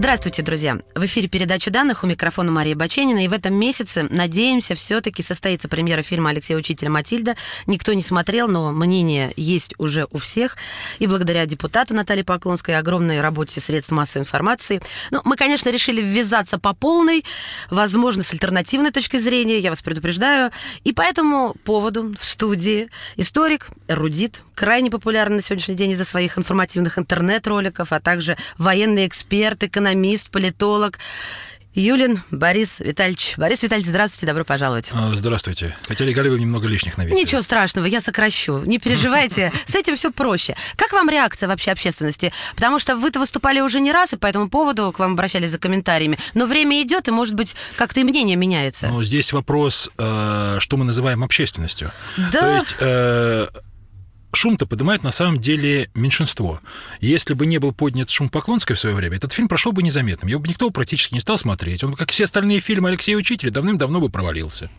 Здравствуйте, друзья! В эфире передача данных у микрофона Мария Баченина. И в этом месяце, надеемся, все-таки состоится премьера фильма Алексея Учителя «Матильда». Никто не смотрел, но мнение есть уже у всех. И благодаря депутату Наталье Поклонской и огромной работе средств массовой информации. Ну, мы, конечно, решили ввязаться по полной, возможно, с альтернативной точки зрения, я вас предупреждаю. И по этому поводу в студии историк, эрудит, крайне популярный на сегодняшний день из-за своих информативных интернет-роликов, а также военный эксперт, экономист, политолог. Юлин Борис Витальевич. Борис Витальевич, здравствуйте, добро пожаловать. А, здравствуйте. Хотели ли вы немного лишних навесить? Ничего страшного, я сокращу. Не переживайте, с этим все проще. Как вам реакция вообще общественности? Потому что вы-то выступали уже не раз, и по этому поводу к вам обращались за комментариями. Но время идет, и, может быть, как-то и мнение меняется. Ну, здесь вопрос, э, что мы называем общественностью. Да. То есть э, шум-то поднимает на самом деле меньшинство. Если бы не был поднят шум Поклонской в свое время, этот фильм прошел бы незаметным. Его бы никто практически не стал смотреть. Он, как все остальные фильмы Алексея Учителя, давным-давно бы провалился.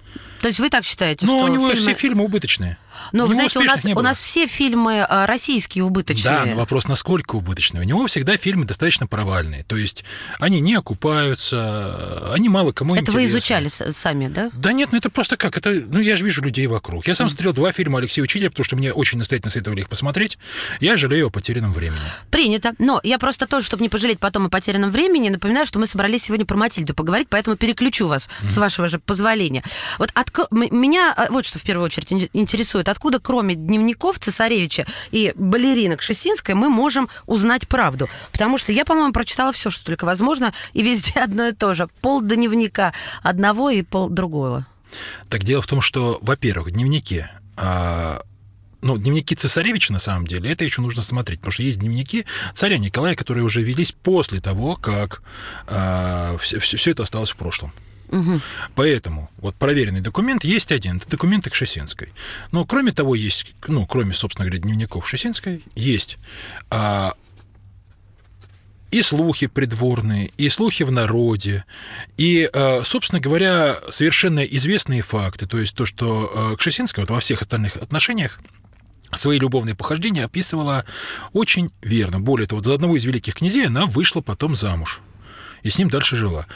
То есть вы так считаете, Но что у него фильмы... все фильмы убыточные. Но, вы знаете, у нас, у нас все фильмы а, российские убыточные. Да, но вопрос, насколько убыточные. У него всегда фильмы достаточно провальные. То есть они не окупаются, они мало кому Это вы интересны. изучали с- сами, да? Да нет, ну это просто как? Это, ну я же вижу людей вокруг. Я сам смотрел два фильма Алексея Учителя, потому что мне очень настоятельно советовали их посмотреть. Я жалею о потерянном времени. Принято. Но я просто тоже, чтобы не пожалеть потом о потерянном времени, напоминаю, что мы собрались сегодня про Матильду поговорить, поэтому переключу вас, с вашего же позволения. Вот м- меня а, вот что в первую очередь ин- интересует. Откуда, кроме дневников цесаревича и балеринок Шесинской, мы можем узнать правду? Потому что я, по-моему, прочитала все, что только возможно, и везде одно и то же. Пол дневника одного и пол другого. Так дело в том, что, во-первых, дневники а, ну, дневники цесаревича, на самом деле, это еще нужно смотреть, потому что есть дневники царя Николая, которые уже велись после того, как все, это осталось в прошлом. Поэтому вот проверенный документ есть один, это документы к Шесинской. Но кроме того, есть, ну, кроме, собственно говоря, дневников Шесинской, есть а, и слухи придворные, и слухи в народе, и, э, собственно говоря, совершенно известные факты. То есть то, что э, Кшесинская вот во всех остальных отношениях свои любовные похождения описывала очень верно. Более того, за одного из великих князей она вышла потом замуж. И с ним дальше жила.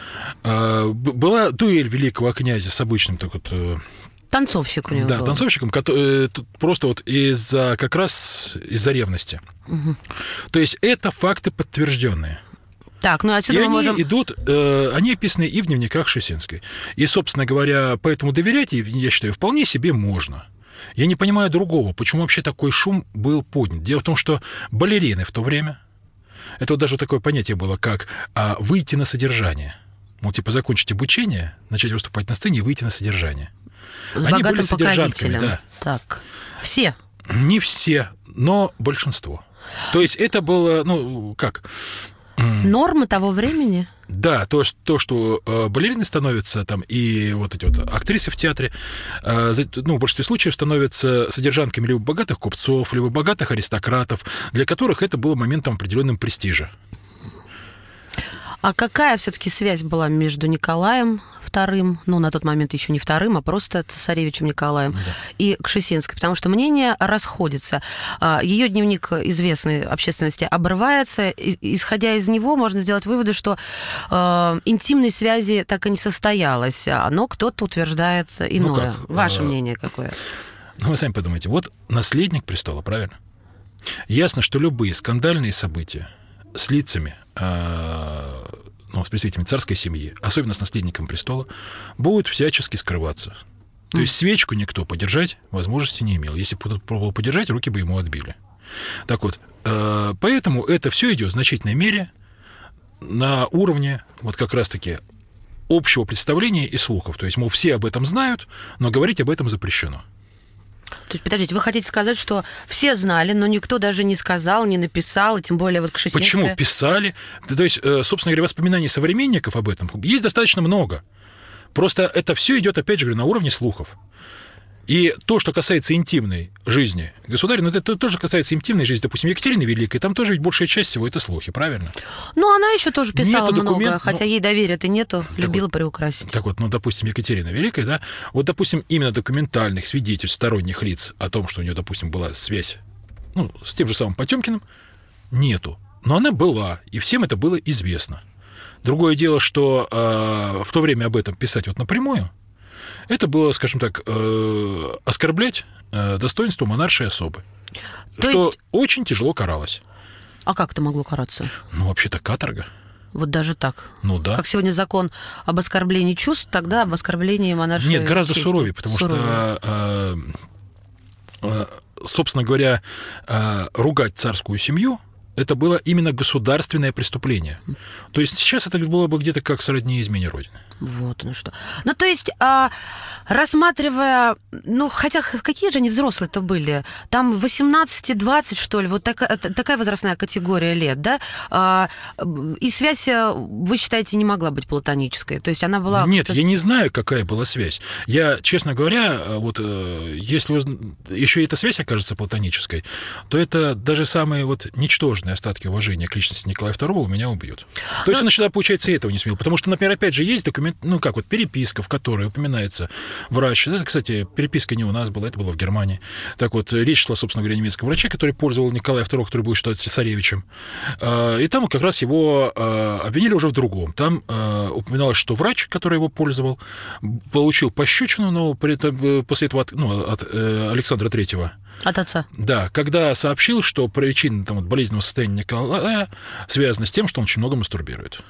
Б- Была дуэль великого князя с обычным так вот, э, Танцовщик у него да, был. танцовщиком, кото- э, просто вот из-за как раз из-за ревности. То есть это факты подтвержденные. Так, ну отсюда и мы они можем... идут, э, они описаны и в дневниках Шесинской. И, собственно говоря, поэтому доверять, я считаю, вполне себе можно. Я не понимаю другого, почему вообще такой шум был поднят. Дело в том, что балерины в то время, это вот даже такое понятие было, как а, выйти на содержание. Мол, типа закончить обучение, начать выступать на сцене и выйти на содержание. С Они были содержанками, да. Так. Все. Не все, но большинство. То есть это было, ну, как? Нормы того времени. Да, то, что, то, что э, балерины становятся там и вот эти вот актрисы в театре, э, ну, в большинстве случаев становятся содержанками либо богатых купцов, либо богатых аристократов, для которых это было моментом определенным престижа. А какая все-таки связь была между Николаем II, ну, на тот момент еще не вторым, а просто цесаревичем Николаем, и Кшесинской? Потому что мнения расходятся. Ее дневник известный общественности обрывается. Исходя из него, можно сделать выводы, что э, интимной связи так и не состоялось, а, но кто-то утверждает иное. как, Ваше э, мнение какое? Ну, вы сами подумайте, вот наследник престола, правильно? Ясно, что любые скандальные события с лицами, э, ну, с представителями царской семьи, особенно с наследником престола, будут всячески скрываться. То есть свечку никто подержать возможности не имел. Если бы пробовал подержать, руки бы ему отбили. Так вот, э, поэтому это все идет в значительной мере на уровне вот как раз-таки общего представления и слухов. То есть, мол, все об этом знают, но говорить об этом запрещено. То есть, подождите, вы хотите сказать, что все знали, но никто даже не сказал, не написал, и тем более вот Кшесинская... Почему писали? То есть, э, собственно говоря, воспоминаний современников об этом есть достаточно много. Просто это все идет, опять же, говорю, на уровне слухов. И то, что касается интимной жизни государя, ну, это тоже касается интимной жизни, допустим, Екатерины Великой, там тоже ведь большая часть всего это слухи, правильно? Ну, она еще тоже писала Нету много, документ- хотя ну, ей доверия-то нету, так любила вот. приукрасить. Так вот, ну, допустим, Екатерина Великая, да, вот, допустим, именно документальных свидетельств сторонних лиц о том, что у нее, допустим, была связь, ну, с тем же самым Потемкиным, нету. Но она была, и всем это было известно. Другое дело, что э, в то время об этом писать вот напрямую, это было, скажем так, э, оскорблять э, достоинство монаршей особы. То что есть- очень тяжело каралось. А как это могло караться? Ну, вообще-то каторга. Вот даже так. Ну да. Как сегодня закон об оскорблении чувств, тогда об оскорблении монаршей Нет, гораздо чести. суровее, потому Суровее. что, э, э, собственно говоря, э, ругать царскую семью это было именно государственное преступление. То есть сейчас это было бы где-то как сродни измене Родины. Вот ну что. Ну, то есть, а, рассматривая, ну, хотя какие же они взрослые-то были? Там 18-20, что ли, вот такая, т- такая возрастная категория лет, да? А, и связь, э, вы считаете, не могла быть платонической? То есть она была... Нет, я не знаю, какая была связь. Я, честно говоря, э, вот э, если еще эта связь окажется платонической, то это даже самые вот ничтожные остатки уважения к личности Николая II у меня убьют. То есть он всегда, получается, и этого не смел. Потому что, например, опять же, есть документ, ну как вот переписка, в которой упоминается врач. Это, кстати, переписка не у нас была, это было в Германии. Так вот, речь шла, собственно говоря, о немецком враче, который пользовал Николая II, который будет считаться цесаревичем. А, И там как раз его а, обвинили уже в другом. Там а, упоминалось, что врач, который его пользовал, получил пощечину, но при этом, э, после этого от, ну, от э, Александра Третьего. От отца. Да, когда сообщил, что причина там, вот, болезненного состояния Николая связана с тем, что он очень много мастурбирует.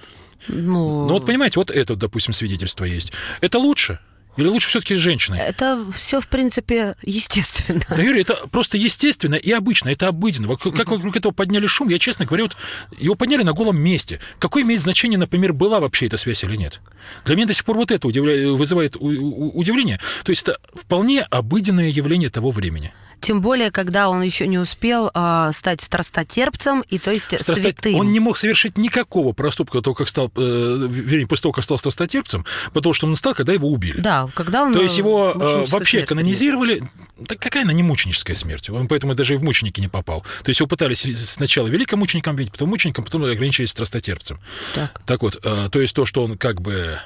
Ну, Ну вот понимаете, вот это, допустим, свидетельство есть. Это лучше? Или лучше все-таки с женщиной? это все, в принципе, естественно. Да, Юрий, это просто естественно и обычно, это обыденно. Как вокруг этого подняли шум, я, честно говоря, вот его подняли на голом месте. Какое имеет значение, например, была вообще эта связь или нет? Для меня до сих пор вот это удивля- вызывает удивление. То есть это вполне обыденное явление того времени. Тем более, когда он еще не успел а, стать страстотерпцем и, то есть, Страста- святым. Он не мог совершить никакого проступка того, как стал, э, вернее, после того, как стал страстотерпцем, потому что он стал, когда его убили. Да, когда он... То есть его э, вообще канонизировали. Так какая она не мученическая смерть? Он поэтому даже и в мученики не попал. То есть его пытались сначала великомучеником видеть, потом мучеником, потом ограничились страстотерпцем. Так. Так вот, э, то есть то, что он как бы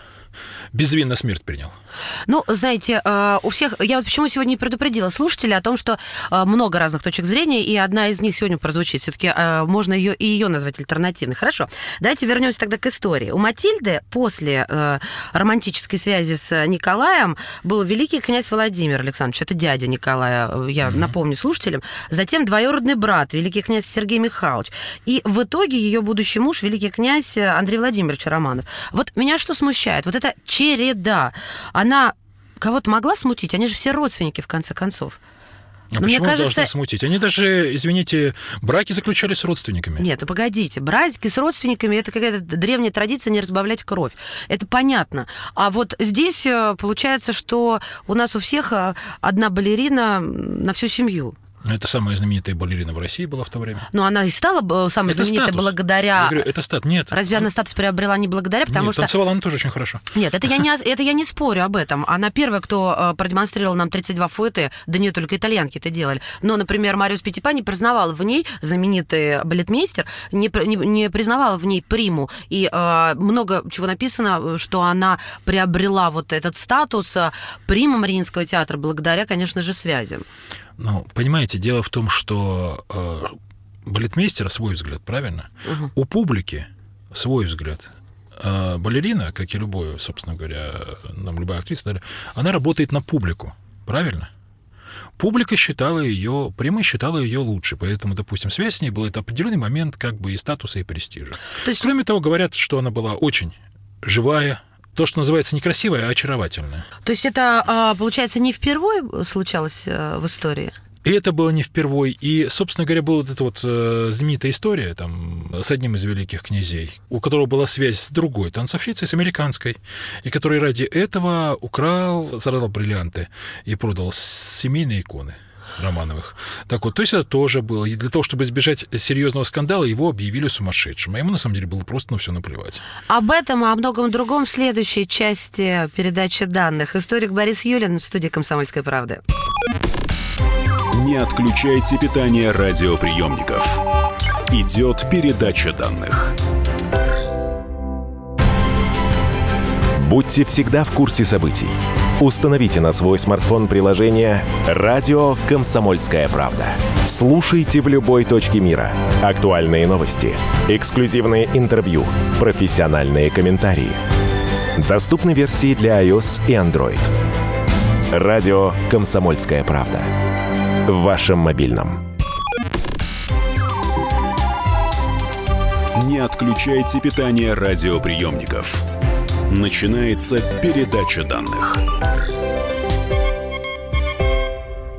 безвинно смерть принял. Ну, знаете, э, у всех... Я вот почему сегодня и предупредила слушателей о том, что э, много разных точек зрения, и одна из них сегодня прозвучит. Все-таки можно ее и ее назвать альтернативной. Хорошо. Давайте вернемся тогда к истории. У Матильды после э, романтической связи с Николаем был великий князь Владимир Александрович. Это дядя Николая, я напомню слушателям. Затем двоюродный брат, великий князь Сергей Михайлович. И в итоге ее будущий муж, великий князь Андрей Владимирович Романов. Вот меня что смущает? Вот эта череда, она кого-то могла смутить? Они же все родственники, в конце концов. А Но почему мне кажется- должен смутить? Они даже, извините, браки заключали с родственниками. Нет, ну погодите, братики с родственниками это какая-то древняя традиция не разбавлять кровь. Это понятно. А вот здесь э, получается, что у нас у всех э, одна балерина на всю семью. Это самая знаменитая балерина в России была в то время. Но она и стала э, самой Это знаменитой статус. благодаря. Я говорю, это стат. Нет. Разве она статус приобрела не благодаря, потому Нет, что танцевала она тоже очень хорошо. Нет, это я не, это я не спорю об этом. Она первая, кто э, продемонстрировал нам 32 фуэты, да не только итальянки это делали. Но, например, Мариус Пятипа не признавал в ней, знаменитый балетмейстер, не, не, не признавал в ней приму. И э, много чего написано, что она приобрела вот этот статус э, прима Мариинского театра благодаря, конечно же, связям. Ну, понимаете, дело в том, что э, балетмейстера свой взгляд, правильно? Мгм. У публики свой взгляд. А балерина, как и любой, собственно говоря, нам любая актриса, она работает на публику, правильно? Публика считала ее, прямо считала ее лучше, поэтому, допустим, связь с ней был это определенный момент как бы и статуса, и престижа. То есть Кроме того, говорят, что она была очень живая, то, что называется не красивая, а очаровательная. То есть это, э, получается, не впервые случалось э, в истории? И это было не впервой. И, собственно говоря, была вот эта вот э, знаменитая история там, с одним из великих князей, у которого была связь с другой танцовщицей, с американской, и который ради этого украл, сорвал бриллианты и продал семейные иконы. Романовых. Так вот, то есть это тоже было. И для того, чтобы избежать серьезного скандала, его объявили сумасшедшим. А ему, на самом деле, было просто на все наплевать. Об этом и о многом другом в следующей части передачи данных. Историк Борис Юлин в студии «Комсомольской правды». Не отключайте питание радиоприемников. Идет передача данных. Будьте всегда в курсе событий. Установите на свой смартфон приложение «Радио Комсомольская правда». Слушайте в любой точке мира. Актуальные новости, эксклюзивные интервью, профессиональные комментарии. Доступны версии для iOS и Android. «Радио Комсомольская правда». В вашем мобильном. Не отключайте питание радиоприемников. Начинается передача данных.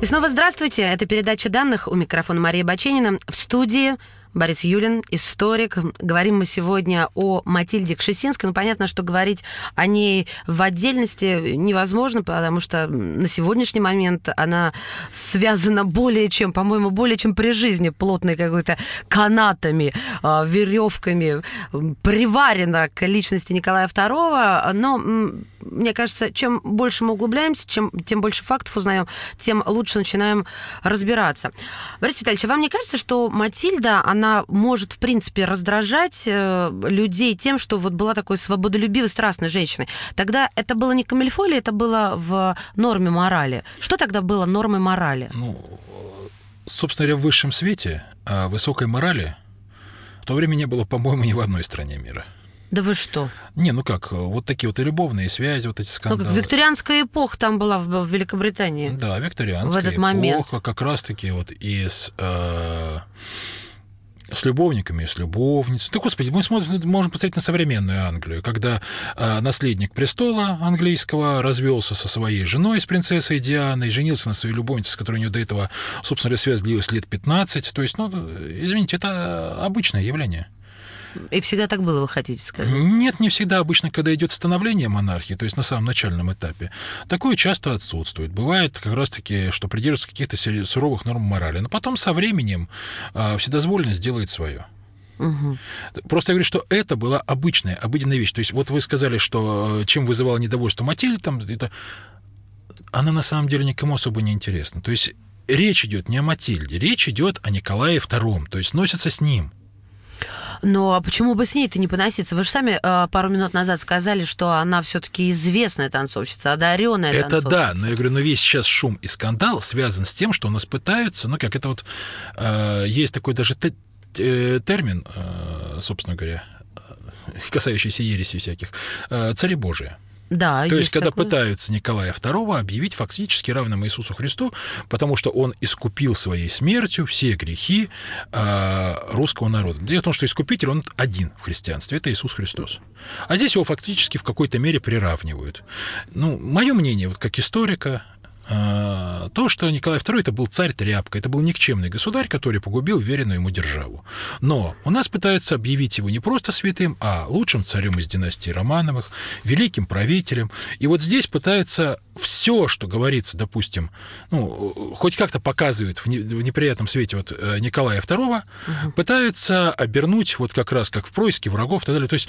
И снова здравствуйте. Это передача данных. У микрофона Мария Баченина. В студии Борис Юлин, историк. Говорим мы сегодня о Матильде Кшесинской. Ну, понятно, что говорить о ней в отдельности невозможно, потому что на сегодняшний момент она связана более чем, по-моему, более чем при жизни плотной какой-то канатами, а, веревками, приварена к личности Николая II. Но мне кажется, чем больше мы углубляемся, чем, тем больше фактов узнаем, тем лучше начинаем разбираться. Борис Витальевич, а вам не кажется, что Матильда, она она может, в принципе, раздражать э, людей тем, что вот была такой свободолюбивой, страстной женщиной. Тогда это было не камильфо или это было в норме морали? Что тогда было нормой морали? Ну, собственно говоря, в высшем свете а высокой морали в то время не было, по-моему, ни в одной стране мира. Да вы что? Не, ну как, вот такие вот и любовные связи, вот эти скандалы. Ну, викторианская эпоха там была в, в Великобритании. Да, викторианская в этот эпоха, момент. как раз-таки вот из... Э, с любовниками, с любовницей. Да, господи, мы смотрим, можем посмотреть на современную Англию, когда э, наследник престола английского развелся со своей женой, с принцессой Дианой, женился на своей любовнице, с которой у него до этого, собственно говоря, связь длилась лет 15. То есть, ну, извините, это обычное явление. И всегда так было, вы хотите сказать? Нет, не всегда. Обычно, когда идет становление монархии, то есть на самом начальном этапе, такое часто отсутствует. Бывает как раз-таки, что придерживаются каких-то суровых норм морали. Но потом со временем а, вседозволенность делает свое. Угу. Просто я говорю, что это была обычная, обыденная вещь. То есть вот вы сказали, что э, чем вызывало недовольство Матильды, там, это... она на самом деле никому особо не интересна. То есть речь идет не о Матильде, речь идет о Николае II, то есть носится с ним. Но а почему бы с ней-то не поноситься? Вы же сами э, пару минут назад сказали, что она все-таки известная танцовщица, одаренная это танцовщица. Это да, но я говорю, но весь сейчас шум и скандал связан с тем, что у нас пытаются, ну как это вот, э, есть такой даже э, термин, э, собственно говоря, э, касающийся ереси всяких, э, цари Божия. Да, То есть, есть когда такое. пытаются Николая II объявить фактически равным Иисусу Христу, потому что он искупил своей смертью все грехи э, русского народа. Дело в том, что искупитель, он один в христианстве, это Иисус Христос. А здесь его фактически в какой-то мере приравнивают. Ну, мое мнение, вот как историка, то, что Николай II это был царь-тряпка, это был никчемный государь, который погубил веренную ему державу. Но у нас пытаются объявить его не просто святым, а лучшим царем из династии Романовых, великим правителем. И вот здесь пытаются все, что говорится, допустим, ну, хоть как-то показывают в, неприятном свете вот э, Николая II, угу. пытаются обернуть вот как раз как в происке врагов и так далее. То есть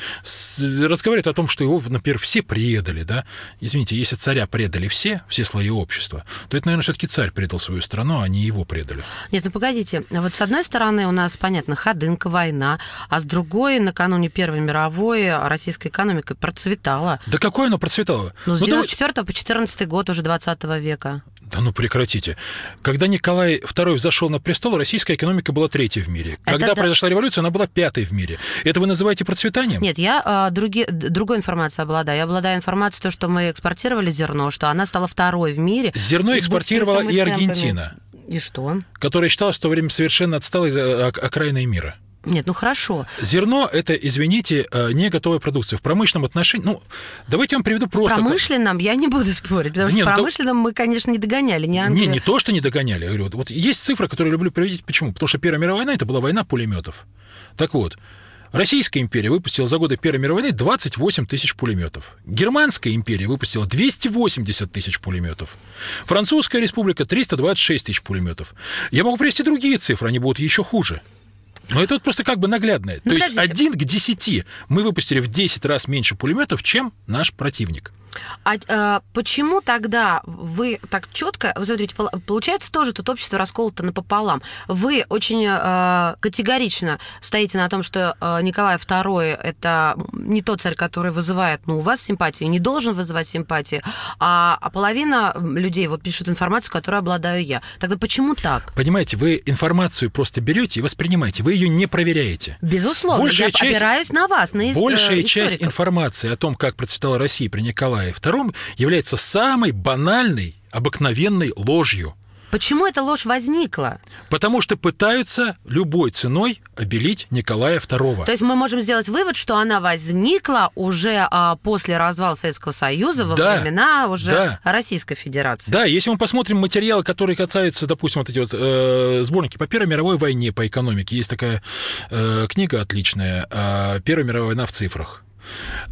разговаривают о том, что его, например, все предали, да. Извините, если царя предали все, все слои общества, то это, наверное, все-таки царь предал свою страну, а не его предали. Нет, ну погодите, вот с одной стороны у нас, понятно, ходынка, война, а с другой, накануне Первой мировой российская экономика процветала. Да какое оно процветало? Ну, с ну, 94 да... по 14 год уже 20 века. Да ну прекратите. Когда Николай II взошел на престол, российская экономика была третьей в мире. Когда Это произошла революция, она была пятой в мире. Это вы называете процветанием? Нет, я а, други, другой информацией обладаю. Я обладаю информацией, то, что мы экспортировали зерно, что она стала второй в мире. Зерно экспортировала и Аргентина. И что? Которая считалась в то время совершенно отсталой окраиной мира. Нет, ну хорошо. Зерно – это, извините, э, не готовая продукция. В промышленном отношении, ну, давайте я вам приведу просто... В промышленном я не буду спорить, потому да что нет, в ну, промышленном то... мы, конечно, не догоняли. Не, Англия... не, не то, что не догоняли. Я говорю, вот, вот есть цифра, которую я люблю приводить. Почему? Потому что Первая мировая война – это была война пулеметов. Так вот, Российская империя выпустила за годы Первой мировой войны 28 тысяч пулеметов. Германская империя выпустила 280 тысяч пулеметов. Французская республика 326 тысяч пулеметов. Я могу привести другие цифры, они будут еще хуже. Но это вот просто как бы наглядное. Ну, То есть подождите. один к 10 мы выпустили в 10 раз меньше пулеметов, чем наш противник. А э, почему тогда вы так четко, вы смотрите, пол- получается тоже тут общество расколото напополам. Вы очень э, категорично стоите на том, что э, Николай II это не тот царь, который вызывает, ну, у вас симпатию, не должен вызывать симпатии, а, а половина людей вот пишут информацию, которой обладаю я. Тогда почему так? Понимаете, вы информацию просто берете и воспринимаете, вы ее не проверяете. Безусловно, Большая я часть- опираюсь на вас, на ис- Большая э, часть историков. информации о том, как процветала Россия при Николае II, является самой банальной, обыкновенной ложью. Почему эта ложь возникла? Потому что пытаются любой ценой обелить Николая II. То есть мы можем сделать вывод, что она возникла уже а, после развала Советского Союза во Да, времена уже да. Российской Федерации. Да, если мы посмотрим материалы, которые касаются, допустим, вот эти вот э, сборники по Первой мировой войне по экономике, есть такая э, книга отличная э, «Первая мировая война в цифрах».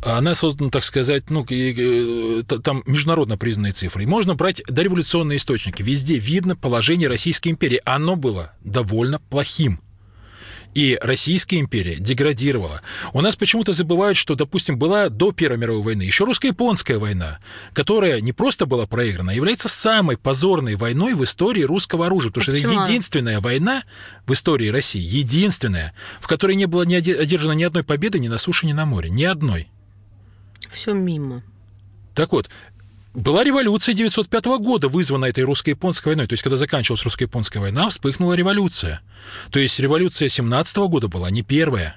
Она создана, так сказать, ну, и, э, там международно признанные цифры. И можно брать дореволюционные источники. Везде видно положение Российской империи. Оно было довольно плохим. И Российская империя деградировала. У нас почему-то забывают, что, допустим, была до Первой мировой войны еще русско-японская война, которая не просто была проиграна, а является самой позорной войной в истории русского оружия. Потому А что это единственная война в истории России, единственная, в которой не было ни оде- одержано ни одной победы ни на суше, ни на море. Ни одной. Все мимо. Так вот, была революция 905 года, вызванная этой русско-японской войной. То есть, когда заканчивалась русско-японская война, вспыхнула революция. То есть, революция 17 года была не первая.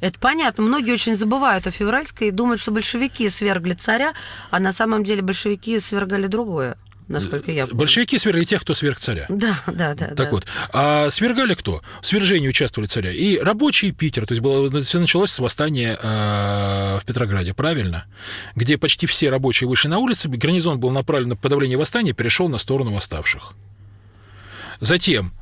Это понятно. Многие очень забывают о февральской и думают, что большевики свергли царя, а на самом деле большевики свергали другое, насколько я помню. Большевики свергли тех, кто сверг царя. Да, да, да. Так да. вот, а свергали кто? В свержении участвовали царя. И рабочие Питера, то есть было, все началось с восстания э, в Петрограде, правильно? Где почти все рабочие вышли на улицы, гарнизон был направлен на подавление восстания, перешел на сторону восставших. Затем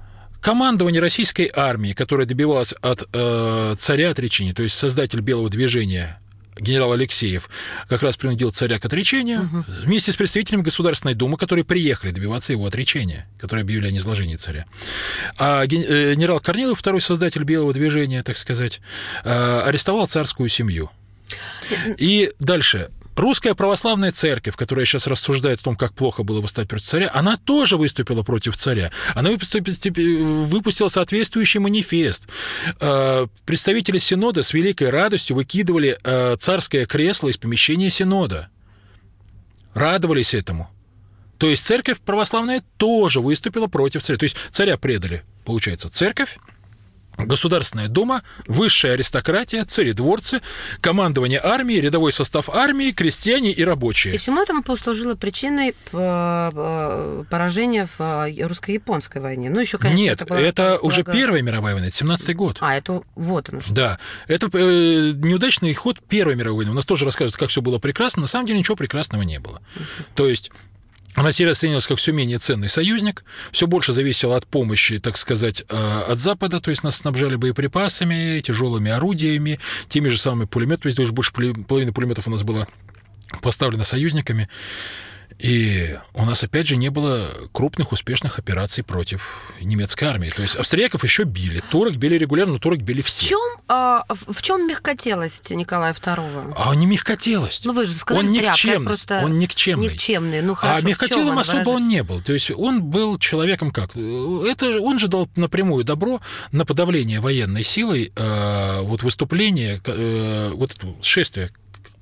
командование российской армии, которое добивалось от э, царя отречения, то есть создатель белого движения генерал Алексеев как раз принудил царя к отречению вместе с представителями Государственной Думы, которые приехали добиваться его отречения, которые объявили о низложении царя. А э, генерал Корнилов, второй создатель белого движения, так сказать, э, арестовал царскую семью. И дальше. Русская православная церковь, которая сейчас рассуждает о том, как плохо было восстать против царя, она тоже выступила против царя. Она выпустила, соответствующий манифест. Э, Представители Синода с великой радостью выкидывали э, царское кресло из помещения Синода. Радовались этому. То есть церковь православная тоже выступила против царя. То есть царя предали, получается, церковь, Государственная дума, высшая аристократия, царедворцы, командование армии, рядовой состав армии, крестьяне и И рабочие. всему этому послужило причиной э, э, поражения в э, русско-японской войне. Ну, еще, конечно, Нет, это уже полагаю- Первая мировая война, это 17 год. А, это вот оно что. Да, это э, неудачный ход Первой мировой войны. У нас тоже рассказывают, как все было прекрасно. На самом деле ничего прекрасного не было. То есть Россия расценивалась как все менее ценный союзник, все больше зависело от помощи, так сказать, э, от Запада, то есть нас снабжали боеприпасами, тяжелыми орудиями, теми же самыми пулеметами, то есть больше половины пулеметов у нас было поставлено союзниками. И у нас, опять же, не было крупных успешных операций против немецкой армии. То есть австрияков еще били, турок били регулярно, но турок били В все. чем, а, в в чем мягкотелость Николая II? А не мягкотелость. Ну, вы же сказали он просто... Он никчемный. Никчемный, ну хорошо. а в чём мягкотелым особо он выражается? не был. То есть он был человеком как? Это он же дал напрямую добро на подавление военной силой э, вот выступление, э, вот шествие.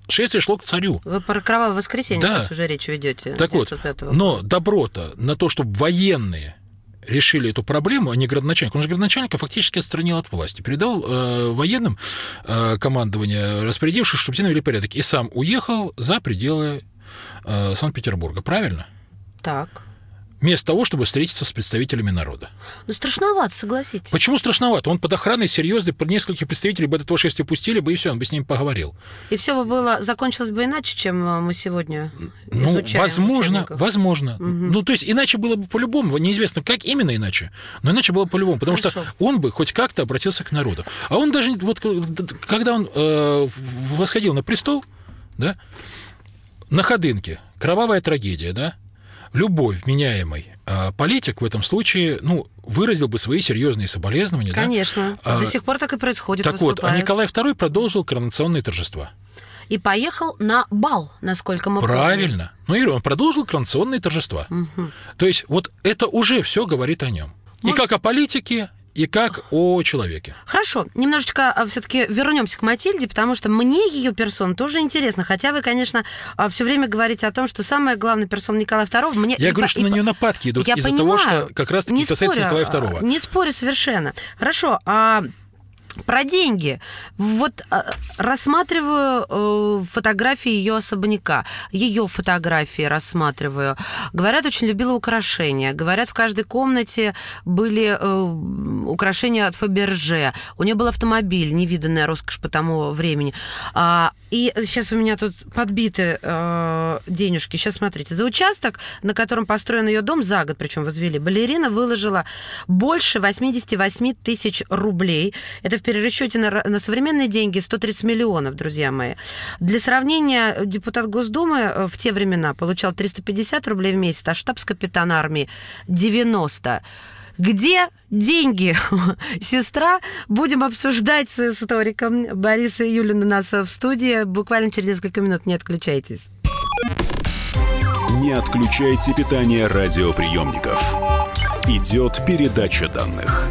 Шествие шло к царю. Вы про кровавое воскресенье Да. сейчас уже речь ведете. Так вот, 905 но добро-то на то, чтобы военные решили эту проблему, а не градоначальник. Он же градоначальника фактически отстранил от власти, передал э, военным э, командование, распорядившись, чтобы те навели порядок, и сам уехал за пределы э, Санкт-Петербурга. Правильно? Так. Вместо того, чтобы встретиться с представителями народа. Ну, страшновато, согласитесь. Почему страшновато? Он под охраной серьезный, нескольких представителей бы этого шествия пустили бы, и все, он бы с ним поговорил. И все бы было, закончилось бы иначе, чем э, мы сегодня Ну, изучаем возможно, возможно. Ну, то есть иначе было бы по-любому, неизвестно, как именно иначе, но иначе было по-любому, потому что Хорошо. он бы хоть как-то обратился к народу. А он даже, вот когда он э, восходил на престол, да, на ходынке, кровавая трагедия, да, любой вменяемый э, политик в этом случае, ну, выразил бы свои серьезные соболезнования, да. Конечно. А, До сих пор так и происходит. Так вот, а выступает. Николай II продолжил коронационные торжества. И поехал на бал, насколько мы помним. Правильно. Ну, Ира, он продолжил коронационные торжества. То есть вот это уже все говорит о нем. И Может- как о политике, и как о человеке. Хорошо, немножечко все-таки вернемся к Матильде, потому что мне ее персон тоже интересно. Хотя вы, конечно, все время говорите о том, что самая главная персона Николая II... Мне Я и говорю, по- что и на нее нападки идут из-за того, что как раз-таки касается Николая II. а, Не спорю совершенно. Хорошо, а про деньги. Вот а, рассматриваю э, фотографии ее особняка, ее фотографии рассматриваю. Говорят, очень любила украшения. Говорят, в каждой комнате были э, украшения от Фаберже. У нее был автомобиль, невиданная роскошь по тому времени. А, и сейчас у меня тут подбиты э, денежки. Сейчас смотрите. За участок, на котором построен ее дом, за год причем возвели, балерина выложила больше 88 тысяч рублей. Это в перерасчете на, на современные деньги 130 миллионов, друзья мои. Для сравнения, депутат Госдумы э, в те времена получал 350 рублей в месяц, а штабс-капитан армии 90. Где деньги? Сестра. Будем обсуждать с историком Борисом Юлин у нас в студии. Буквально через несколько минут. Не отключайтесь. Не отключайте питание радиоприемников. Идет передача данных.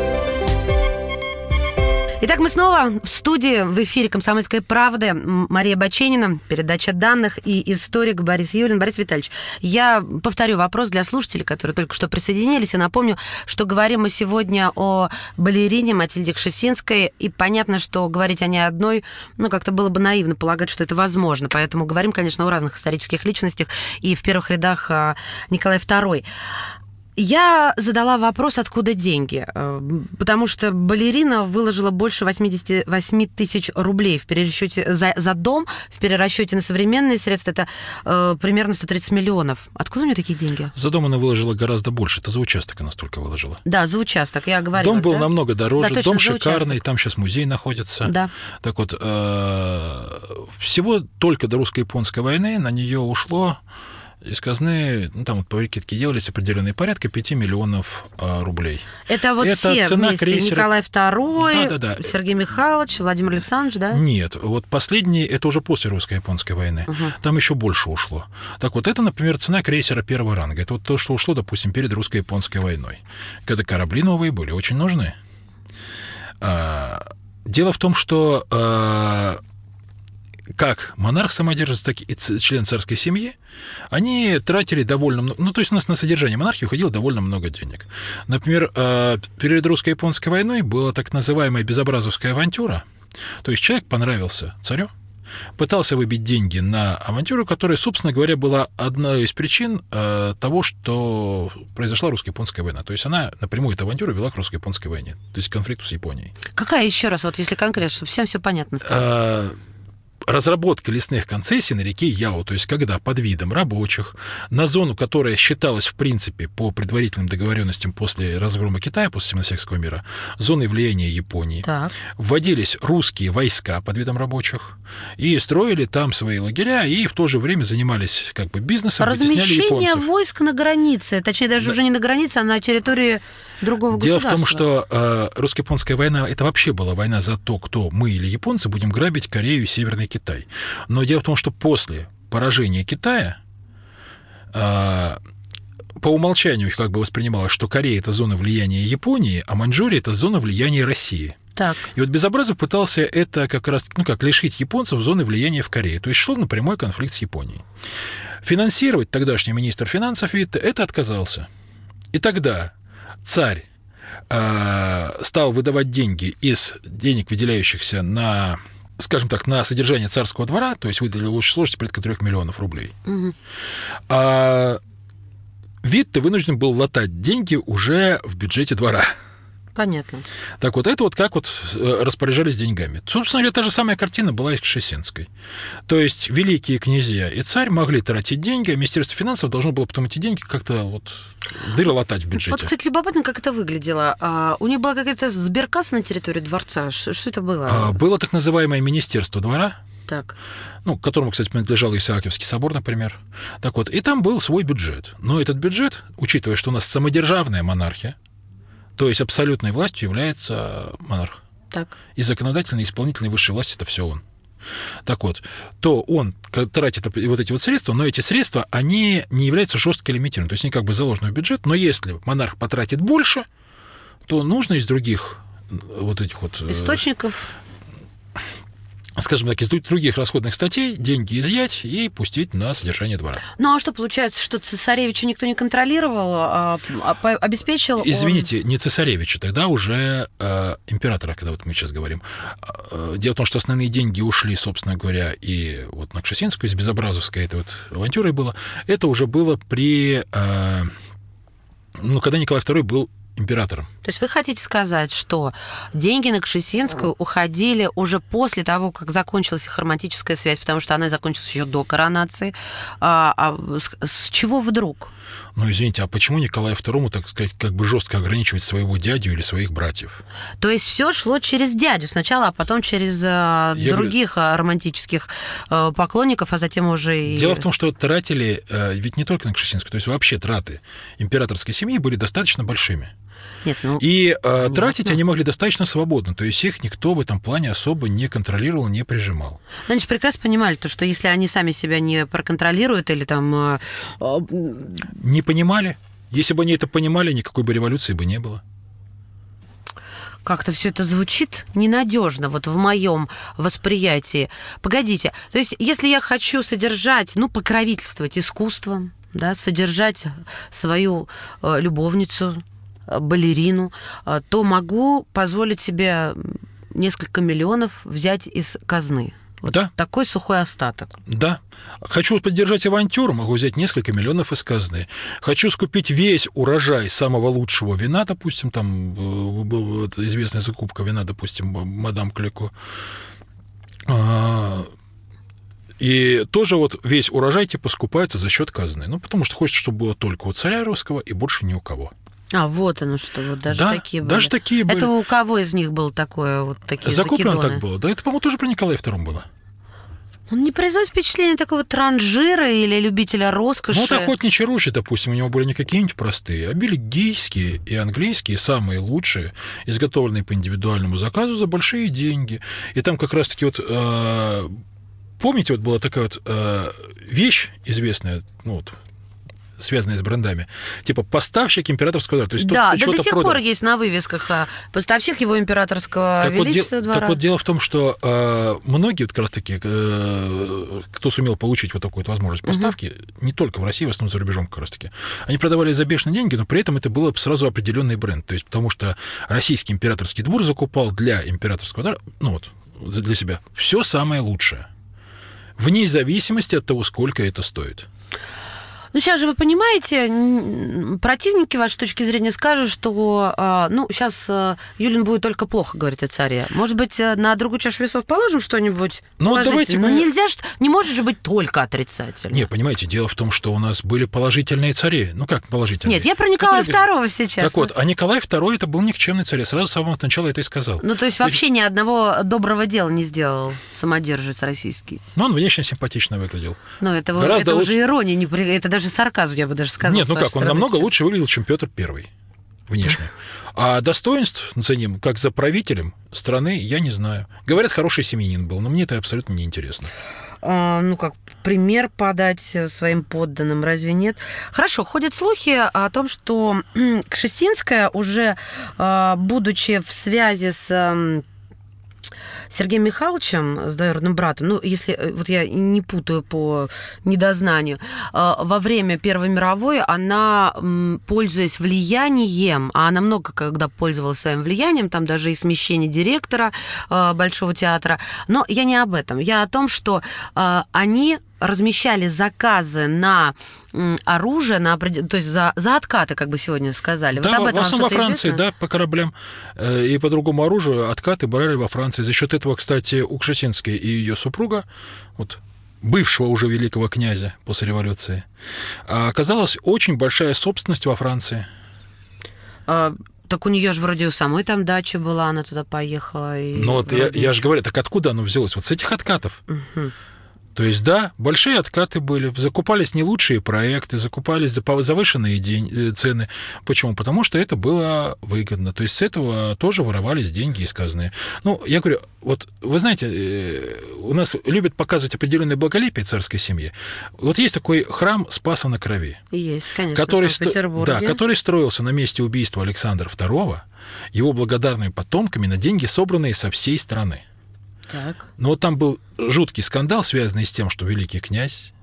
Итак, мы снова в студии, в эфире «Комсомольской правды». Мария Баченина, передача данных и историк Борис Юлин. Борис Витальевич, я повторю вопрос для слушателей, которые только что присоединились, и напомню, что говорим мы сегодня о балерине Матильде Кшесинской, и понятно, что говорить о ней одной, ну, как-то было бы наивно полагать, что это возможно, поэтому говорим, конечно, о разных исторических личностях, и в первых рядах а, Николай II. Я задала вопрос, откуда деньги, Э, потому что балерина выложила больше 88 тысяч рублей в перерасчете за, за дом, в перерасчете на современные средства это э, примерно 130 миллионов. Откуда у нее такие деньги? За дом она выложила гораздо больше. Это за участок она столько выложила. Да, за участок, я говорила. Дом был да? намного дороже, Да, точно, дом шикарный, участок. там сейчас музей находится. Да. Так вот, э, всего только до русско-японской войны на нее ушло из казны, ну, там вот по прикидке делались определенные порядка 5 миллионов э, рублей. Это вот Это все цена вместе. крейсера. Николай II, Да-да-да. Сергей Михайлович, Владимир Александрович, да? Нет, вот последний, это уже после русско-японской войны. Там еще больше ушло. Так вот, это, например, цена крейсера первого ранга. Это вот то, что ушло, допустим, перед русско-японской войной. Когда корабли новые были, очень нужны. А, Дело в том, что а, как монарх самодержец, так и член царской семьи, они тратили довольно много, ну, то есть у нас на содержание монархии уходило довольно много денег. Например, э, перед русско-японской войной была так называемая безобразовская авантюра. То есть человек понравился царю, пытался выбить деньги на авантюру, которая, собственно говоря, была одной из причин э, того, что произошла русско-японская война. То есть она напрямую эту авантюру вела к русско-японской войне, то есть к конфликту с Японией. Какая еще раз, вот если конкретно, чтобы всем все понятно стало? Разработка лесных концессий на реке Яо, то есть когда под видом рабочих на зону, которая считалась в принципе по предварительным договоренностям после разгрома Китая, после Семносекского мира, зоной влияния Японии, Так. вводились русские войска под видом рабочих и строили там свои лагеря и в то же время занимались как бы бизнесом, Размещение войск на границе, точнее даже уже не на границе, а на территории другого Дело в том, государства. что э, русско-японская война это вообще была война за то, кто мы или японцы будем грабить Корею и Северный Китай. Но дело в том, что после поражения Китая э, по умолчанию их как бы воспринималось, что Корея это зона влияния Японии, а Маньчжурия это зона влияния России. Так. И вот Безобразов пытался это как раз, ну как, лишить японцев зоны влияния в Корее. То есть шел на прямой конфликт с Японией. Финансировать тогдашний министр финансов Витте это отказался. И тогда царь э, стал выдавать деньги из денег, выделяющихся на скажем так, на содержание царского двора, то есть выделил в общей сложности порядка трех миллионов рублей. А Витте вынужден был латать деньги уже в бюджете двора. Понятно. Так вот, это вот как вот э, распоряжались деньгами. Собственно говоря, та же самая картина была и с Кшесинской. То есть великие князья и царь могли тратить деньги, а Министерство финансов должно было потом эти деньги как-то вот дыры латать в бюджете. Вот, кстати, любопытно, как это выглядело. А, у них была какая-то сберкасса на территории дворца. Что, что это было? А, Было так называемое Министерство двора, Так. ну, к которому, кстати, принадлежал Исаакиевский собор, например. Так вот, и там был свой бюджет. Но этот бюджет, учитывая, что у нас самодержавная монархия, то есть абсолютной властью является монарх. Так. И законодательной, и исполнительной высшей власти это все он. Так вот, то он тратит вот эти вот средства, но эти средства, они не являются жестко лимитированными, то есть они как бы заложены в бюджет, но если монарх потратит больше, то нужно из других вот этих вот... э, Источников. Скажем так, из друг- других расходных статей деньги изъять и пустить на содержание двора. Ну а что получается, что цесаревича никто не контролировал, а, а обеспечил он- Извините, не цесаревича, тогда уже э, императора, когда вот мы сейчас говорим. Э, Дело в том, что основные деньги ушли, собственно говоря, и вот на Кшесинскую, из Безобразовской этой вот авантюрой было. Это уже было при... э, ну, когда Николай II был императором. То есть вы хотите сказать, что деньги на Кшесинскую уходили уже после того, как закончилась их романтическая связь, потому что она закончилась еще до коронации. А, а с, с чего вдруг? Ну, извините, а почему Николаю II, так сказать, как бы жестко ограничивать своего дядю или своих братьев? То есть все шло через дядю сначала, а потом через э, других э, романтических э, поклонников, а затем уже и... Дело в том, что тратили, э, ведь не только на Кшесинскую, то есть вообще траты императорской семьи были достаточно большими. Нет, ну, И э, Понятно. тратить они могли достаточно свободно, то есть их никто в этом плане особо не контролировал, не прижимал. они же прекрасно понимали, то, что если они сами себя не проконтролируют или там... э, э, Не понимали? Если бы они это понимали, никакой бы революции бы не было. как-то все это звучит ненадежно вот в моем восприятии. Погодите, то есть если я хочу содержать, ну, покровительствовать искусством, да, содержать свою э, любовницу, балерину, э, то могу позволить себе несколько миллионов взять из казны. Вот Да. такой сухой остаток. Да. Хочу поддержать авантюру, могу взять несколько миллионов из казны. Хочу скупить весь урожай самого лучшего вина, допустим, там э, была известная закупка вина, допустим, мадам Клико. А, И тоже вот весь урожай типа скупается за счет казны. Ну, потому что хочется, чтобы было только у царя русского и больше ни у кого. А, вот оно что, вот даже Да, такие были. даже такие были. Это у кого из них было такое, вот такие Закуплено закидоны? так было. Да, это, по-моему, тоже при Николае II было. Он не производит впечатление такого транжира или любителя роскоши. Ну, вот охотничьи ружья, допустим, у него были не какие-нибудь простые, а бельгийские и английские, самые лучшие, изготовленные по индивидуальному заказу за большие деньги. И там как раз-таки вот... э, помните, вот была такая вот э, вещь известная, ну вот, связанная с брендами, типа поставщик императорского двора. То есть да, тут да до сих продал. пор есть на вывесках а, поставщик его императорского Так вот, де- величества двора. так вот, дело в том, что э, многие вот как раз-таки, э, кто сумел получить вот такую вот возможность поставки, не только в России, в основном за рубежом как раз-таки, они продавали за бешеные деньги, но при этом это было сразу определенный бренд. То есть потому что российский императорский двор закупал для императорского двора, ну вот, для себя, все самое лучшее. Вне зависимости от того, сколько это стоит. Ну, сейчас же вы понимаете, противники вашей точки зрения скажут, что, а, ну, сейчас а, Юлин будет только плохо говорить о царе. Может быть, а, на другую чашу весов положим что-нибудь Ну, давайте положительное? мы- Ну, нельзя не может же быть только отрицательно. Не, понимаете, дело в том, что у нас были положительные цари. Ну как положительные? Нет, я про Николая Которые- II сейчас. Так вот, а Николай II это был никчемный царь. Я сразу с самого начала это и сказал. Ну, то есть вообще ни одного доброго дела не сделал самодержец российский. Но он внешне симпатично выглядел. Ну, это, Гораздо это уже лучше. ирония, не это даже сарказм, я бы даже сказала. Нет, ну как, он намного сейчас. лучше выглядел, чем Петр Первый. внешне. А достоинств за ним, как за правителем страны, я не знаю. Говорят, хороший семьянин был, но мне это абсолютно неинтересно. А, ну, как пример подать своим подданным, разве нет? Хорошо, ходят слухи о том, что Кшесинская уже, а, будучи в связи с Сергеем Михайловичем, с двоюродным братом, ну, если э, вот я не путаю по недознанию, э, во время Первой мировой она, пользуясь влиянием, а она много когда пользовалась своим влиянием, там даже и смещение директора э, Большого театра, но я не об этом. Я о том, что они размещали заказы на оружие, на, то есть за, за откаты, как бы сегодня сказали. Да, вот об этом в основном во Франции, известно? да, по кораблям э, и по другому оружию откаты брали во Франции. За счет этого, кстати, Укшетинская и ее супруга, вот бывшего уже великого князя после революции, оказалась очень большая собственность во Франции. А, так у нее же вроде у самой там дача была, она туда поехала. И ну вот я, я же говорю, так откуда оно взялось? Вот с этих откатов. Угу. То есть, да, большие откаты были, закупались не лучшие проекты, закупались за завышенные день, э, цены. Почему? Потому что это было выгодно. То есть с этого тоже воровались деньги из казны. Ну, я говорю, вот вы знаете, э, у нас любят показывать определенное благолепие царской семьи. Вот есть такой храм Спаса на Крови. Есть, конечно, который, в Санкт-Петербурге. Да, который строился на месте убийства Александра II его благодарными потомками на деньги, собранные со всей страны. Так. Но вот там был жуткий скандал, связанный с тем, что великий князь,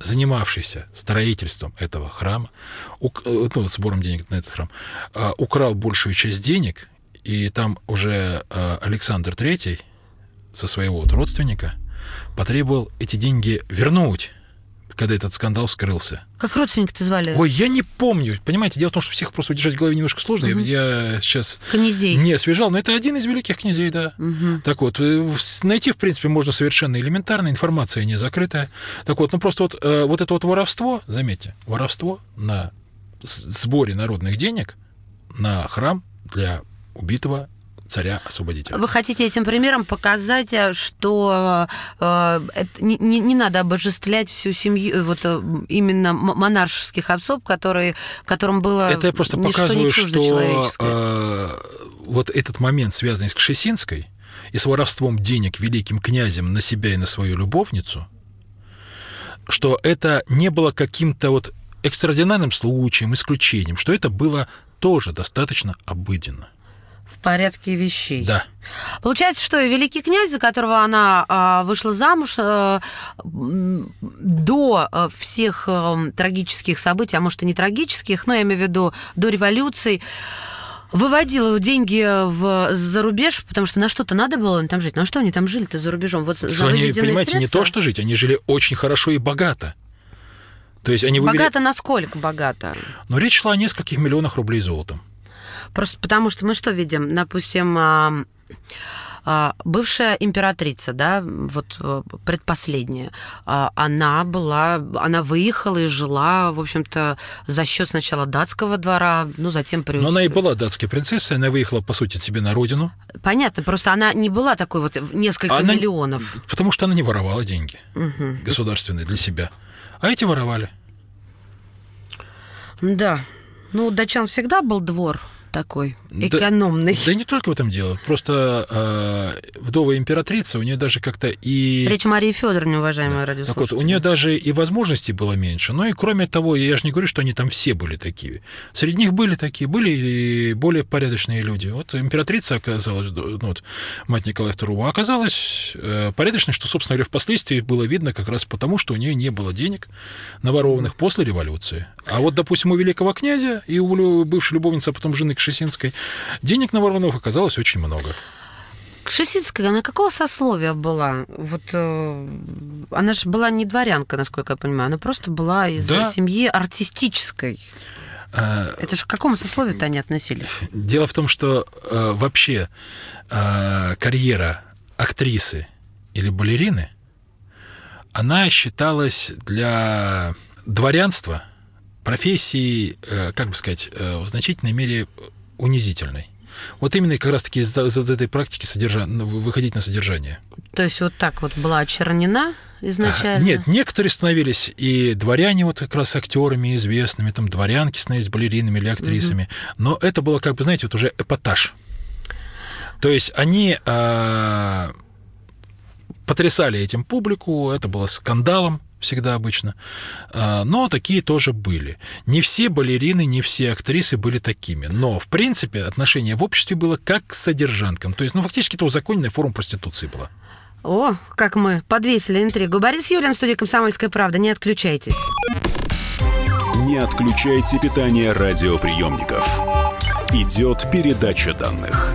занимавшийся строительством этого храма, ук, э, ну, сбором денег на этот храм, а, украл большую часть денег, и там уже а, Александр III со своего вот родственника потребовал эти деньги вернуть когда этот скандал скрылся. Как родственника-то звали? Ой, я не помню. Понимаете, дело в том, что всех просто удержать в голове немножко сложно. Угу. Я, я сейчас Князей. не освежал, но это один из великих князей, да. Угу. Так вот, э, найти, в принципе, можно совершенно элементарно, информация не закрытая. Так вот, ну просто вот, э, вот это вот воровство, заметьте, воровство на сборе народных денег на храм для убитого царя-освободителя. Вы хотите этим примером показать, э, что э, не, не, не надо обожествлять всю семью, э, вот э, именно монаршеских особ, которые, которым было Это я просто показываю, что э, вот этот момент, связанный с Кшесинской и с воровством денег великим князем на себя и на свою любовницу, что это не было каким-то вот экстраординарным случаем, исключением, что это было тоже достаточно обыденно в порядке вещей. Да. Получается, что великий князь, за которого она а, вышла замуж, а, до а, всех а, трагических событий, а может и не трагических, но я имею в виду до революции, выводила деньги в, за рубеж, потому что на что-то надо было там жить. На что они там жили-то за рубежом? Вот что они, понимаете, средства? не то, что жить, они жили очень хорошо и богато. То есть они вывели... Богато насколько богато? Но речь шла о нескольких миллионах рублей золотом. Просто потому что мы что видим? Допустим, а, а, бывшая императрица, да, вот э, предпоследняя, а, она была, она выехала и жила, в общем-то, за счет сначала датского двора, ну, затем... При... Но она и была датской принцессой, она выехала, по сути, себе на родину. Понятно, просто она не была такой вот несколько она... миллионов. Потому что она не воровала деньги угу. государственные для себя, а эти воровали. Да, ну, датчан всегда был двор, такой экономный. Да, да не только в этом дело. Просто э, вдова императрица, у нее даже как-то и... Речь Марии Федоровне, уважаемая да. радиослушатели. Так вот, у нее даже и возможностей было меньше. Но и кроме того, я же не говорю, что они там все были такие. Среди них были такие, были и более порядочные люди. Вот императрица оказалась, ну, вот, мать Николая II, оказалась э, порядочной, что, собственно говоря, впоследствии было видно как раз потому, что у нее не было денег наворованных после революции. А вот, допустим, у великого князя и у бывшей любовницы, а потом жены Кшесинской, денег на Воронов оказалось очень много. Кшесинская, она какого сословия была? Вот э, она же была не дворянка, насколько я понимаю, она просто была из да. семьи артистической. А, Это же к какому сословию-то они относились? Дело в том, что э, вообще э, карьера актрисы или балерины, она считалась для дворянства профессией, э, как бы сказать, э, в значительной мере унизительной. Вот именно как раз-таки из, из этой практики содержа... Ну, выходить на содержание. То есть вот так вот была очернена изначально? Нет, некоторые становились и дворяне вот как раз актерами известными, там дворянки становились балеринами или актрисами, угу. но это было, как бы, знаете, вот уже эпатаж. То есть они э, потрясали этим публику, это было скандалом, всегда обычно. А, но такие тоже были. Не все балерины, не все актрисы были такими. Но, в принципе, отношение в обществе было как к содержанкам. То есть, ну, фактически это узаконенная форма проституции была. О, как мы подвесили интригу. Борис Юрин, студия «Комсомольская правда». Не отключайтесь. Не отключайте питание радиоприемников. Идет передача данных.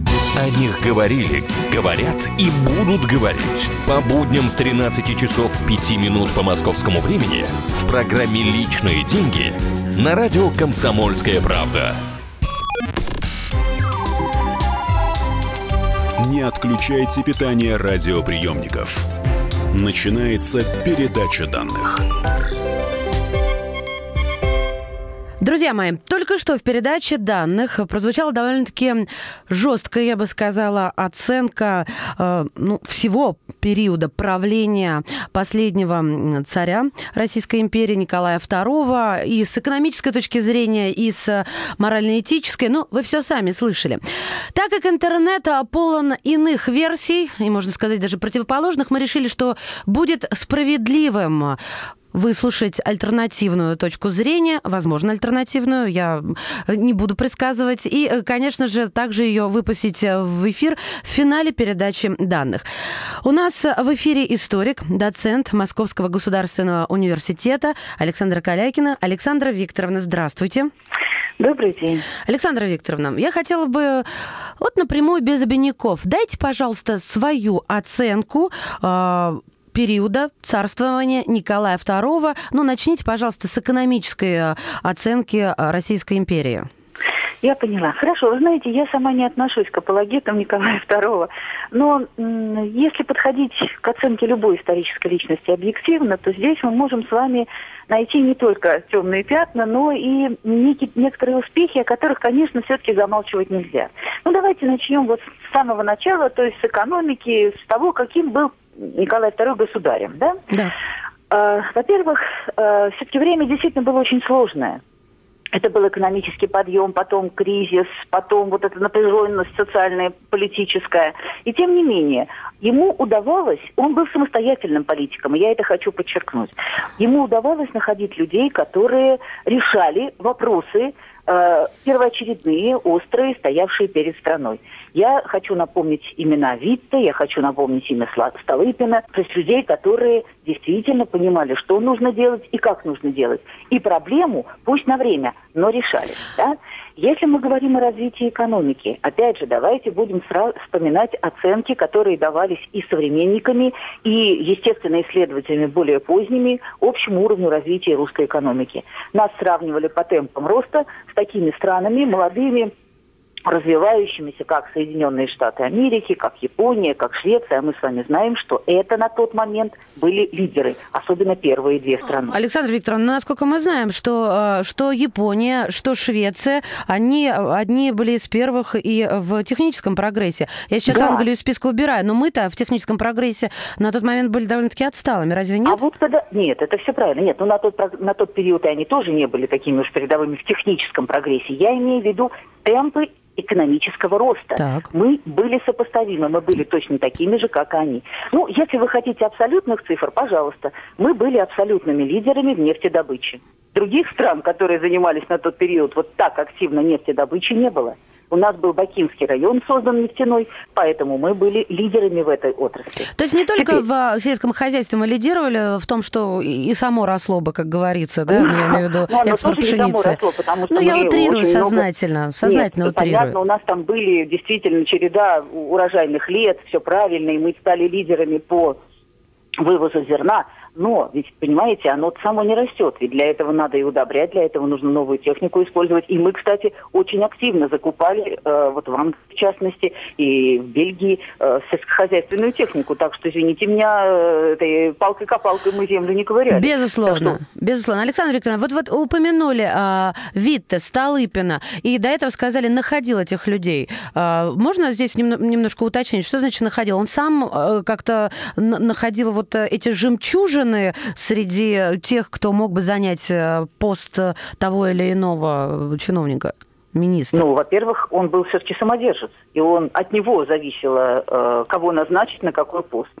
О них говорили, говорят и будут говорить. По будням с 13 часов 5 минут по московскому времени в программе «Личные деньги» на радио «Комсомольская правда». Не отключайте питание радиоприемников. Начинается передача данных. Друзья мои, только что в передаче данных прозвучала довольно-таки жесткая, я бы сказала, оценка э, ну, всего периода правления последнего царя Российской империи Николая II и с экономической точки зрения, и с морально-этической. Ну, вы все сами слышали. Так как интернет полон иных версий, и, можно сказать, даже противоположных, мы решили, что будет справедливым выслушать альтернативную точку зрения, возможно, альтернативную, я не буду предсказывать, и, конечно же, также ее выпустить в эфир в финале передачи данных. У нас в эфире историк, доцент Московского государственного университета Александра Калякина. Александра Викторовна, здравствуйте. Добрый день. Александра Викторовна, я хотела бы вот напрямую без обиняков. Дайте, пожалуйста, свою оценку э, периода царствования Николая II. Ну, начните, пожалуйста, с экономической э, оценки э, Российской империи. Я поняла. Хорошо, вы знаете, я сама не отношусь к апологетам Николая II, но если подходить к оценке любой исторической личности объективно, то здесь мы можем с вами найти не только темные пятна, но и некие, некоторые успехи, о которых, конечно, все-таки замалчивать нельзя. Ну, давайте начнем вот с самого начала, то есть с экономики, с того, каким был Николай II государем, да? Да. Э, во-первых, э, все-таки время действительно было очень сложное. Это был экономический подъем, потом кризис, потом вот эта напряженность социальная, политическая. И тем не менее, ему удавалось, он был самостоятельным политиком, и я это хочу подчеркнуть, ему удавалось находить людей, которые решали вопросы, э, первоочередные, острые, стоявшие перед страной. Я хочу напомнить имена Витта, я хочу напомнить имя Столыпина, то есть людей, которые действительно понимали, что нужно делать и как нужно делать. И проблему, пусть на время, но решали. Да? Если мы говорим о развитии экономики, опять же, давайте будем сразу вспоминать оценки, которые давались и современниками, и, естественно, исследователями более поздними общему уровню развития русской экономики. Нас сравнивали по темпам роста с такими странами, молодыми, развивающимися, как Соединенные Штаты Америки, как Япония, как Швеция, мы с вами знаем, что это на тот момент были лидеры, особенно первые две страны. Александр Викторовна, ну, насколько мы знаем, что, э, что Япония, что Швеция, они одни были из первых и в техническом прогрессе. Я сейчас да. Англию из списка убираю, но мы-то в техническом прогрессе на тот момент были довольно-таки отсталыми, разве нет? А вот когда... Нет, это все правильно. Нет, ну на тот, на тот период и они тоже не были такими уж передовыми в техническом прогрессе. Я имею в виду темпы экономического роста. Так. Мы были сопоставимы, мы были точно такими же, как они. Ну, если вы хотите абсолютных цифр, пожалуйста, мы были абсолютными лидерами в нефтедобыче. Других стран, которые занимались на тот период вот так активно нефтедобычей, не было. У нас был Бакинский район создан нефтяной, поэтому мы были лидерами в этой отрасли. То есть не только Теперь... в сельском хозяйстве мы лидировали в том, что и само росло бы, как говорится, да, ну, я имею в виду ну, экспорт пшеницы. Росло, потому что ну, я утрирую сознательно, много... сознательно Нет, утрирую. Понятно, у нас там были действительно череда урожайных лет, все правильно, и мы стали лидерами по вывоза зерна, Но, ведь, понимаете, оно само не растет. Ведь для этого надо и удобрять, для этого нужно новую технику использовать. И мы, кстати, очень активно закупали, э, вот в Англии в частности, и в Бельгии, э, сельскохозяйственную технику. Так что, извините меня, э, этой палкой-копалкой мы землю не ковыряли. Безусловно. Что... Безусловно. Александр Викторовна, вот, вот упомянули э, Витте, Столыпина, и до этого сказали, находил этих людей. Э, можно здесь нем, немножко уточнить, что значит находил? Он сам э, как-то находил вот эти жемчужины среди тех, кто мог бы занять э, пост того или иного чиновника? министр? Ну, во-первых, он был все-таки самодержец, и он от него зависело, э, кого назначить на какой пост.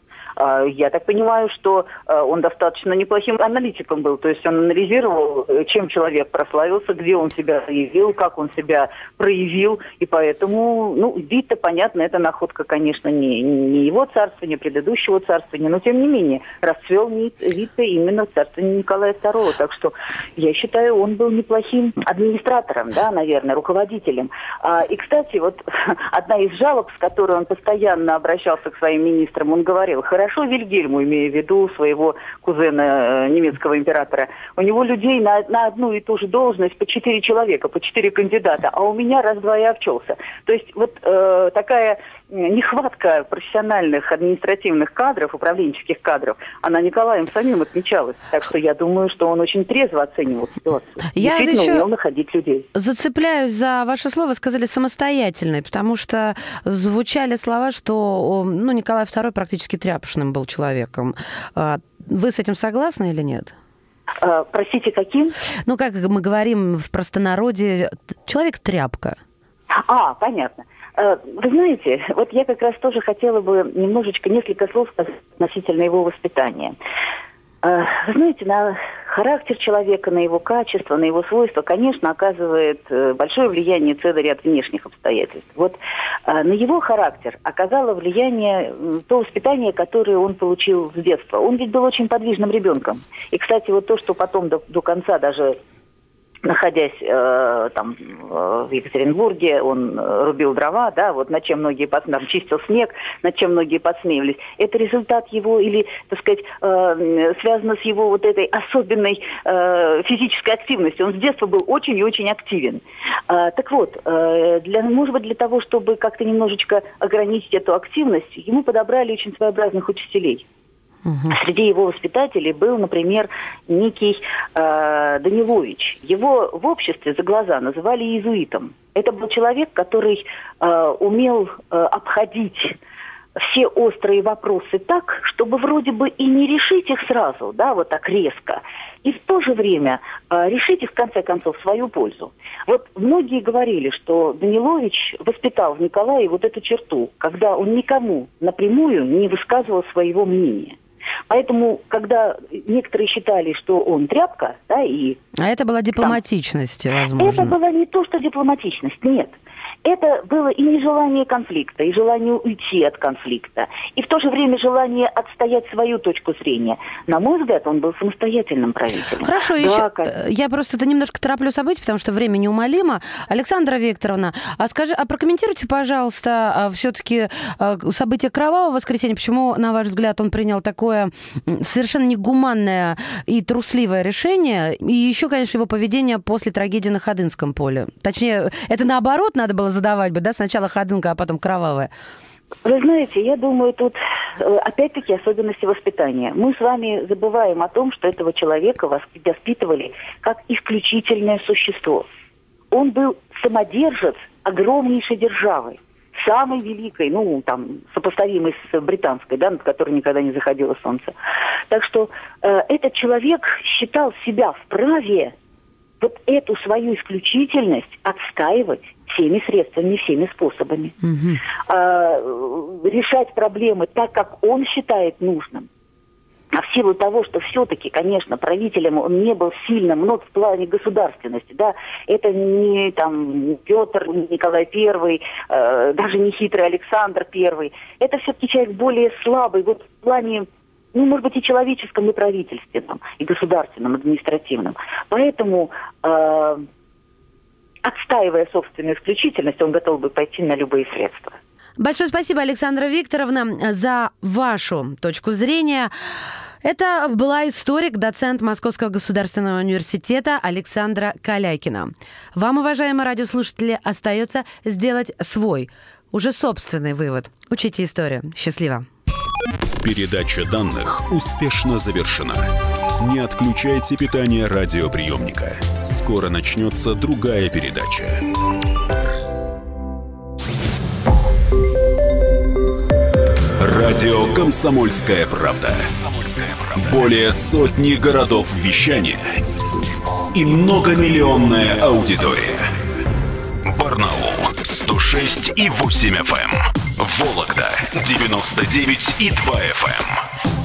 А, я так понимаю, что э, он достаточно неплохим аналитиком был, то есть он анализировал, э, чем человек прославился, где он себя заявил, как он себя проявил, и поэтому, ну, вид-то, понятно, это находка, конечно, не, не его царства, не предыдущего царства, но тем не менее, расцвел вид-то именно в Николая II, так что я считаю, он был неплохим администратором, да, наверное, руководителем. А, и, кстати, вот одна из жалоб, с которой он постоянно обращался к своим министрам, он говорил, хорошо Вильгельму, имея в виду своего кузена э, немецкого императора, у него людей на, на одну и ту же должность по четыре человека, по четыре кандидата, а у меня раз-два и обчелся. То есть вот э, такая нехватка профессиональных административных кадров, управленческих кадров, она Николаем самим отмечалась. Так что я думаю, что он очень трезво оценивал ситуацию. Я Действительно умел находить людей. Зацепляюсь за ваше слово, сказали самостоятельный, потому что звучали слова, что ну, Николай II практически тряпочным был человеком. А, вы с этим согласны или нет? А, простите, каким? Ну, как мы говорим в простонародье, человек-тряпка. А, понятно. Э, вы знаете, вот я как раз тоже хотела бы немножечко, несколько слов относительно его воспитания. Э, вы знаете, на характер человека, на его качество, на его свойства, конечно, оказывает э, большое влияние целый ряд внешних обстоятельств. Вот на его характер оказало влияние то воспитание, которое он получил с детства. Он ведь был очень подвижным ребенком. И, кстати, вот то, что потом до, до конца даже находясь э, там э, в Екатеринбурге, он э, рубил дрова, да, вот над чем многие там, чистил снег, над чем многие подсмеивались. Это результат его или, так сказать, э, связано с его вот этой особенной э, физической активностью. Он с детства был очень и очень активен. Э, так вот, э, для, может быть, для того, чтобы как-то немножечко ограничить эту активность, ему подобрали очень своеобразных учителей. Угу. Среди его воспитателей был, например, некий э, Данилович. Его в обществе за глаза называли иезуитом. Это был человек, который э, умел э, обходить все острые вопросы так, чтобы вроде бы и не решить их сразу, да, вот так резко, и в то же время э, решить их в конце концов в свою пользу. Вот многие говорили, что Данилович воспитал в Николае вот эту черту, когда он никому напрямую не высказывал своего мнения. Поэтому, когда некоторые считали, что он тряпка, да, и... А это была дипломатичность, там, возможно? Это была не то, что дипломатичность, нет это было и нежелание конфликта, и желание уйти от конфликта, и в то же время желание отстоять свою точку зрения. На мой взгляд, он был самостоятельным правителем. Хорошо, да, еще как... Э, я просто это немножко тороплю события, потому что время неумолимо. Александра Викторовна, а скажи, а прокомментируйте, пожалуйста, а, все-таки а, события Кровавого воскресенья, почему, на ваш взгляд, он принял такое совершенно негуманное и трусливое решение, и еще, конечно, его поведение после трагедии на Ходынском поле. Точнее, это наоборот надо было задавать бы, да, сначала ходынка, а потом кровавая? Вы знаете, я думаю, тут э, опять-таки особенности воспитания. Мы с вами забываем о том, что этого человека воспитывали как исключительное существо. Он был самодержец огромнейшей державы, самой великой, ну, там, сопоставимой с британской, да, над которой никогда не заходило солнце. Так что э, этот человек считал себя вправе вот эту свою исключительность отстаивать всеми средствами, всеми способами. Угу. А, решать проблемы так, как он считает нужным. А в силу того, что все-таки, конечно, правителем он не был сильным, но в плане государственности, да, это не там Петр, не Николай Первый, э, даже не хитрый Александр Первый. Это все-таки человек более слабый, вот в плане ну, может быть, и человеческом, и правительственном, и государственном, административном. Поэтому э, отстаивая собственную исключительность, он готов бы пойти на любые средства. Большое спасибо, Александра Викторовна, за вашу точку зрения. Это была историк, доцент Московского государственного университета Александра Калякина. Вам, уважаемые радиослушатели, остается сделать свой, уже собственный вывод. Учите историю. Счастливо. Передача данных успешно завершена. Не отключайте питание радиоприемника. Скоро начнется другая передача. Радио «Комсомольская правда». Более сотни городов вещания и многомиллионная аудитория. Барнаул 106 и 8 FM. Эм. Вологда 99 и 2 FM.